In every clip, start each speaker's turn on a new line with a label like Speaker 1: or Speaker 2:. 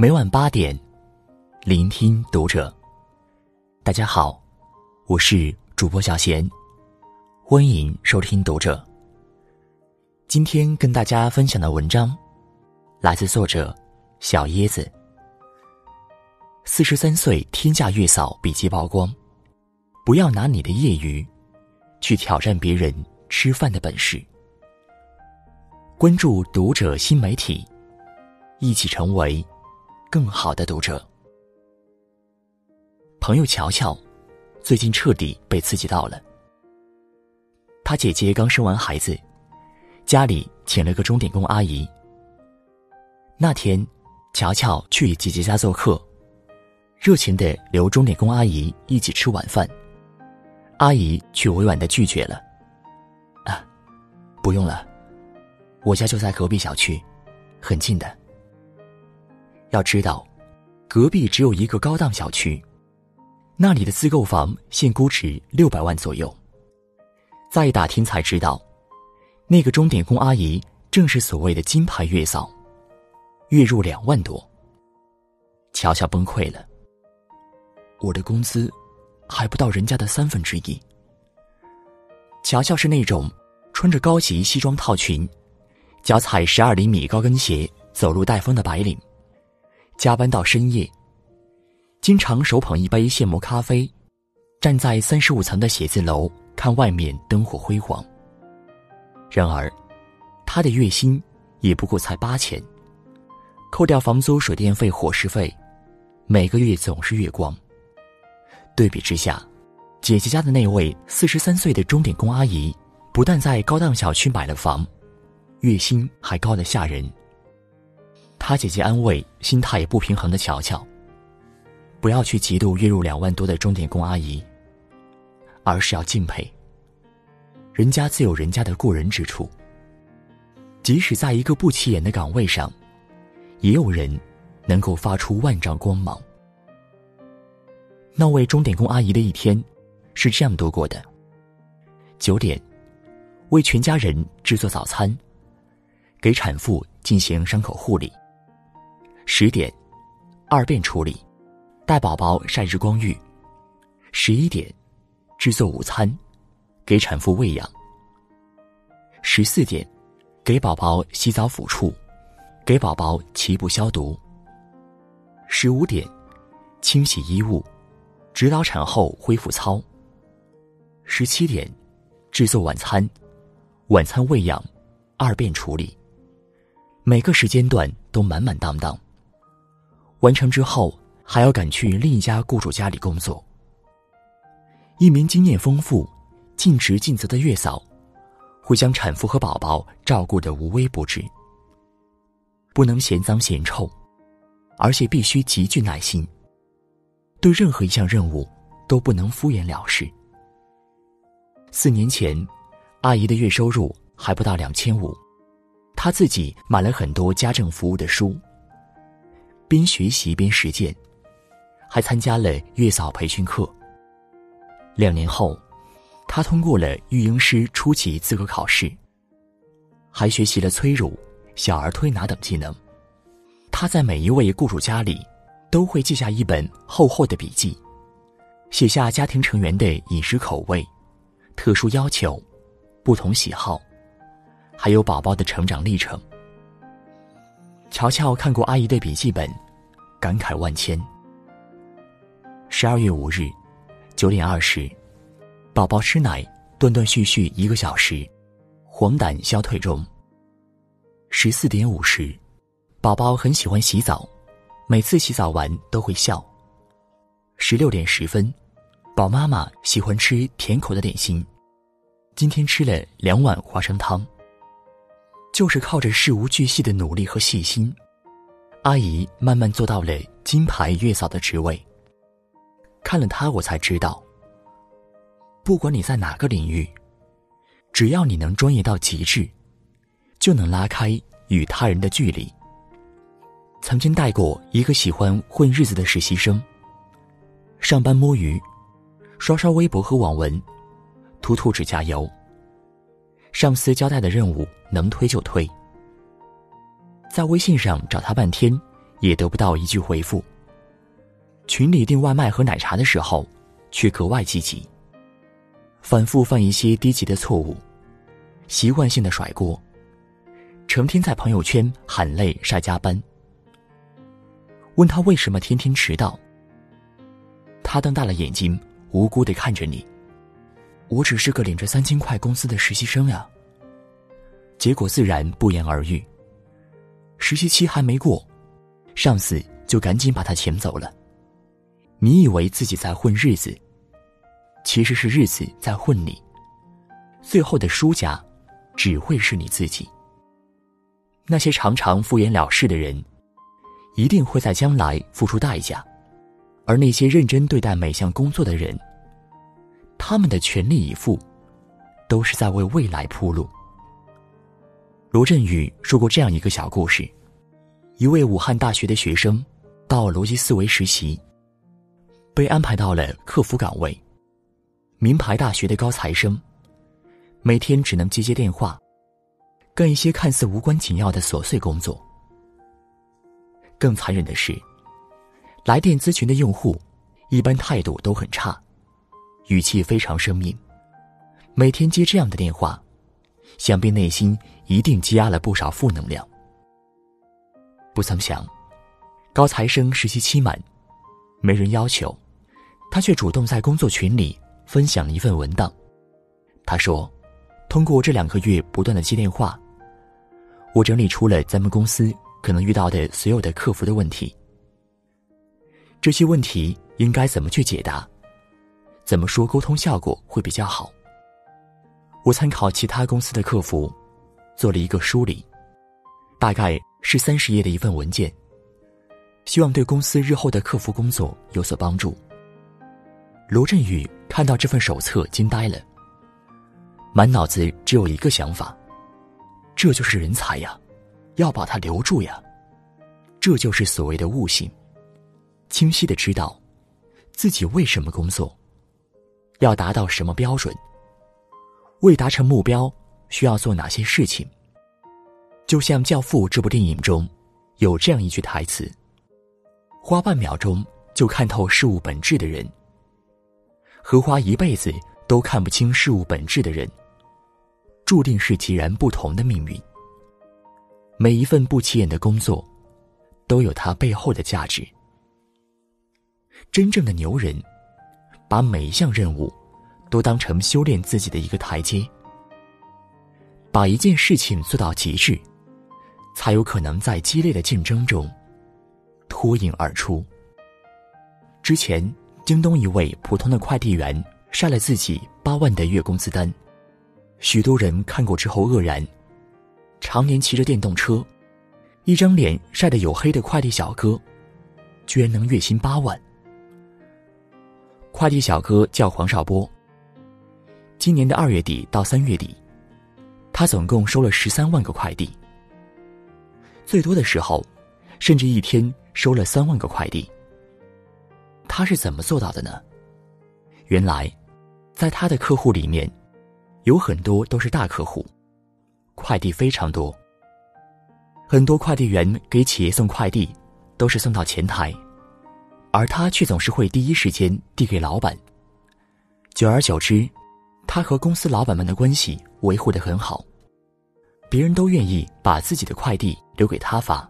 Speaker 1: 每晚八点，聆听读者。大家好，我是主播小贤，欢迎收听读者。今天跟大家分享的文章，来自作者小椰子。四十三岁天价月嫂笔记曝光，不要拿你的业余，去挑战别人吃饭的本事。关注读者新媒体，一起成为更好的读者。朋友乔乔，最近彻底被刺激到了。他姐姐刚生完孩子，家里请了个钟点工阿姨。那天，乔乔去姐姐家做客。热情的留钟点工阿姨一起吃晚饭，阿姨却委婉的拒绝了。啊，不用了，我家就在隔壁小区，很近的。要知道，隔壁只有一个高档小区，那里的自购房现估值六百万左右。再一打听才知道，那个钟点工阿姨正是所谓的金牌月嫂，月入两万多。乔乔崩溃了。我的工资还不到人家的三分之一。乔乔是那种穿着高级西装套裙，脚踩十二厘米高跟鞋走路带风的白领，加班到深夜，经常手捧一杯现磨咖啡，站在三十五层的写字楼看外面灯火辉煌。然而，他的月薪也不过才八千，扣掉房租、水电费、伙食费，每个月总是月光。对比之下，姐姐家的那位四十三岁的钟点工阿姨，不但在高档小区买了房，月薪还高的吓人。他姐姐安慰心态也不平衡的乔乔：“不要去嫉妒月入两万多的钟点工阿姨，而是要敬佩。人家自有人家的过人之处。即使在一个不起眼的岗位上，也有人能够发出万丈光芒。”那位钟点工阿姨的一天是这样度过的：九点，为全家人制作早餐，给产妇进行伤口护理；十点，二便处理，带宝宝晒日光浴；十一点，制作午餐，给产妇喂养；十四点，给宝宝洗澡抚触，给宝宝脐部消毒；十五点，清洗衣物。指导产后恢复操。十七点，制作晚餐，晚餐喂养，二便处理。每个时间段都满满当当。完成之后，还要赶去另一家雇主家里工作。一名经验丰富、尽职尽责的月嫂，会将产妇和宝宝照顾得无微不至。不能嫌脏嫌臭，而且必须极具耐心。对任何一项任务都不能敷衍了事。四年前，阿姨的月收入还不到两千五，她自己买了很多家政服务的书，边学习边实践，还参加了月嫂培训课。两年后，他通过了育婴师初级资格考试，还学习了催乳、小儿推拿等技能。他在每一位雇主家里。都会记下一本厚厚的笔记，写下家庭成员的饮食口味、特殊要求、不同喜好，还有宝宝的成长历程。乔乔看过阿姨的笔记本，感慨万千。十二月五日，九点二十，宝宝吃奶断断续续一个小时，黄疸消退中。十四点五十，宝宝很喜欢洗澡。每次洗澡完都会笑。十六点十分，宝妈妈喜欢吃甜口的点心，今天吃了两碗花生汤。就是靠着事无巨细的努力和细心，阿姨慢慢做到了金牌月嫂的职位。看了她，我才知道，不管你在哪个领域，只要你能专业到极致，就能拉开与他人的距离。曾经带过一个喜欢混日子的实习生。上班摸鱼，刷刷微博和网文，涂涂指甲油。上司交代的任务能推就推。在微信上找他半天，也得不到一句回复。群里订外卖和奶茶的时候，却格外积极。反复犯一些低级的错误，习惯性的甩锅，成天在朋友圈喊累晒加班。问他为什么天天迟到，他瞪大了眼睛，无辜的看着你。我只是个领着三千块工资的实习生呀。结果自然不言而喻。实习期还没过，上司就赶紧把他遣走了。你以为自己在混日子，其实是日子在混你。最后的输家，只会是你自己。那些常常敷衍了事的人，一定会在将来付出代价；而那些认真对待每项工作的人，他们的全力以赴，都是在为未来铺路。罗振宇说过这样一个小故事：一位武汉大学的学生到逻辑思维实习，被安排到了客服岗位。名牌大学的高材生，每天只能接接电话，干一些看似无关紧要的琐碎工作。更残忍的是，来电咨询的用户一般态度都很差。语气非常生硬，每天接这样的电话，想必内心一定积压了不少负能量。不曾想，高材生实习期满，没人要求，他却主动在工作群里分享了一份文档。他说：“通过这两个月不断的接电话，我整理出了咱们公司可能遇到的所有的客服的问题。这些问题应该怎么去解答？”怎么说沟通效果会比较好？我参考其他公司的客服，做了一个梳理，大概是三十页的一份文件，希望对公司日后的客服工作有所帮助。罗振宇看到这份手册惊呆了，满脑子只有一个想法：这就是人才呀，要把他留住呀！这就是所谓的悟性，清晰的知道自己为什么工作。要达到什么标准？为达成目标，需要做哪些事情？就像《教父》这部电影中，有这样一句台词：“花半秒钟就看透事物本质的人，和花一辈子都看不清事物本质的人，注定是截然不同的命运。”每一份不起眼的工作，都有它背后的价值。真正的牛人。把每一项任务都当成修炼自己的一个台阶，把一件事情做到极致，才有可能在激烈的竞争中脱颖而出。之前，京东一位普通的快递员晒了自己八万的月工资单，许多人看过之后愕然。常年骑着电动车，一张脸晒得黝黑的快递小哥，居然能月薪八万。快递小哥叫黄少波。今年的二月底到三月底，他总共收了十三万个快递。最多的时候，甚至一天收了三万个快递。他是怎么做到的呢？原来，在他的客户里面，有很多都是大客户，快递非常多。很多快递员给企业送快递，都是送到前台。而他却总是会第一时间递给老板。久而久之，他和公司老板们的关系维护的很好，别人都愿意把自己的快递留给他发。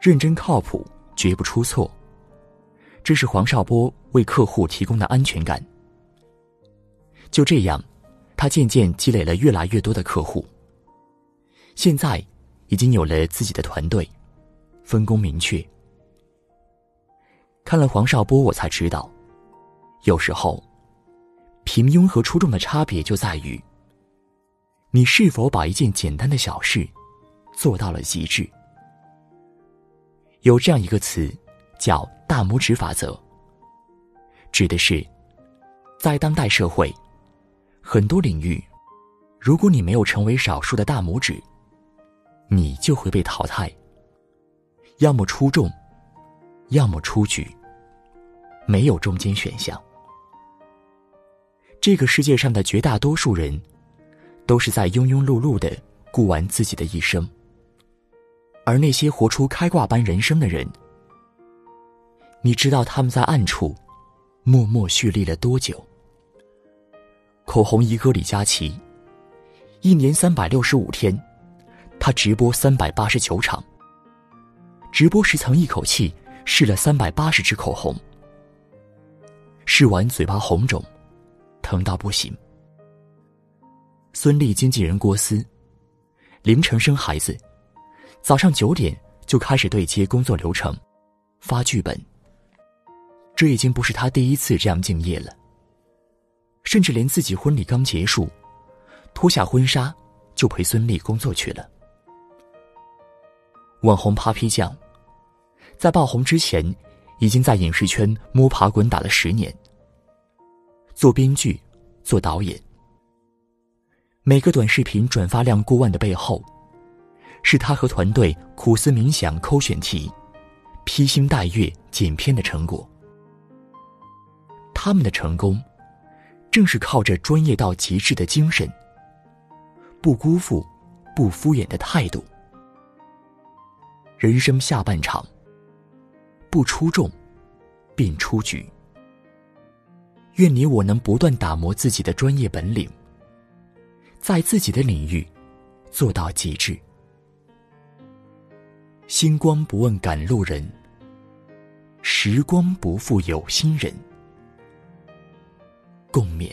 Speaker 1: 认真靠谱，绝不出错，这是黄少波为客户提供的安全感。就这样，他渐渐积累了越来越多的客户。现在，已经有了自己的团队，分工明确。看了黄少波，我才知道，有时候，平庸和出众的差别就在于，你是否把一件简单的小事做到了极致。有这样一个词，叫“大拇指法则”，指的是，在当代社会，很多领域，如果你没有成为少数的大拇指，你就会被淘汰，要么出众。要么出局，没有中间选项。这个世界上的绝大多数人，都是在庸庸碌碌的过完自己的一生。而那些活出开挂般人生的人，你知道他们在暗处默默蓄力了多久？口红一哥李佳琦，一年三百六十五天，他直播三百八十九场。直播时曾一口气试了三百八十支口红，试完嘴巴红肿，疼到不行。孙俪经纪人郭思，凌晨生孩子，早上九点就开始对接工作流程，发剧本。这已经不是他第一次这样敬业了。甚至连自己婚礼刚结束，脱下婚纱就陪孙俪工作去了。网红 Papi 酱，在爆红之前，已经在影视圈摸爬滚打了十年，做编剧，做导演。每个短视频转发量过万的背后，是他和团队苦思冥想、抠选题、披星戴月剪片的成果。他们的成功，正是靠着专业到极致的精神，不辜负、不敷衍的态度。人生下半场，不出众，便出局。愿你我能不断打磨自己的专业本领，在自己的领域做到极致。星光不问赶路人，时光不负有心人。共勉。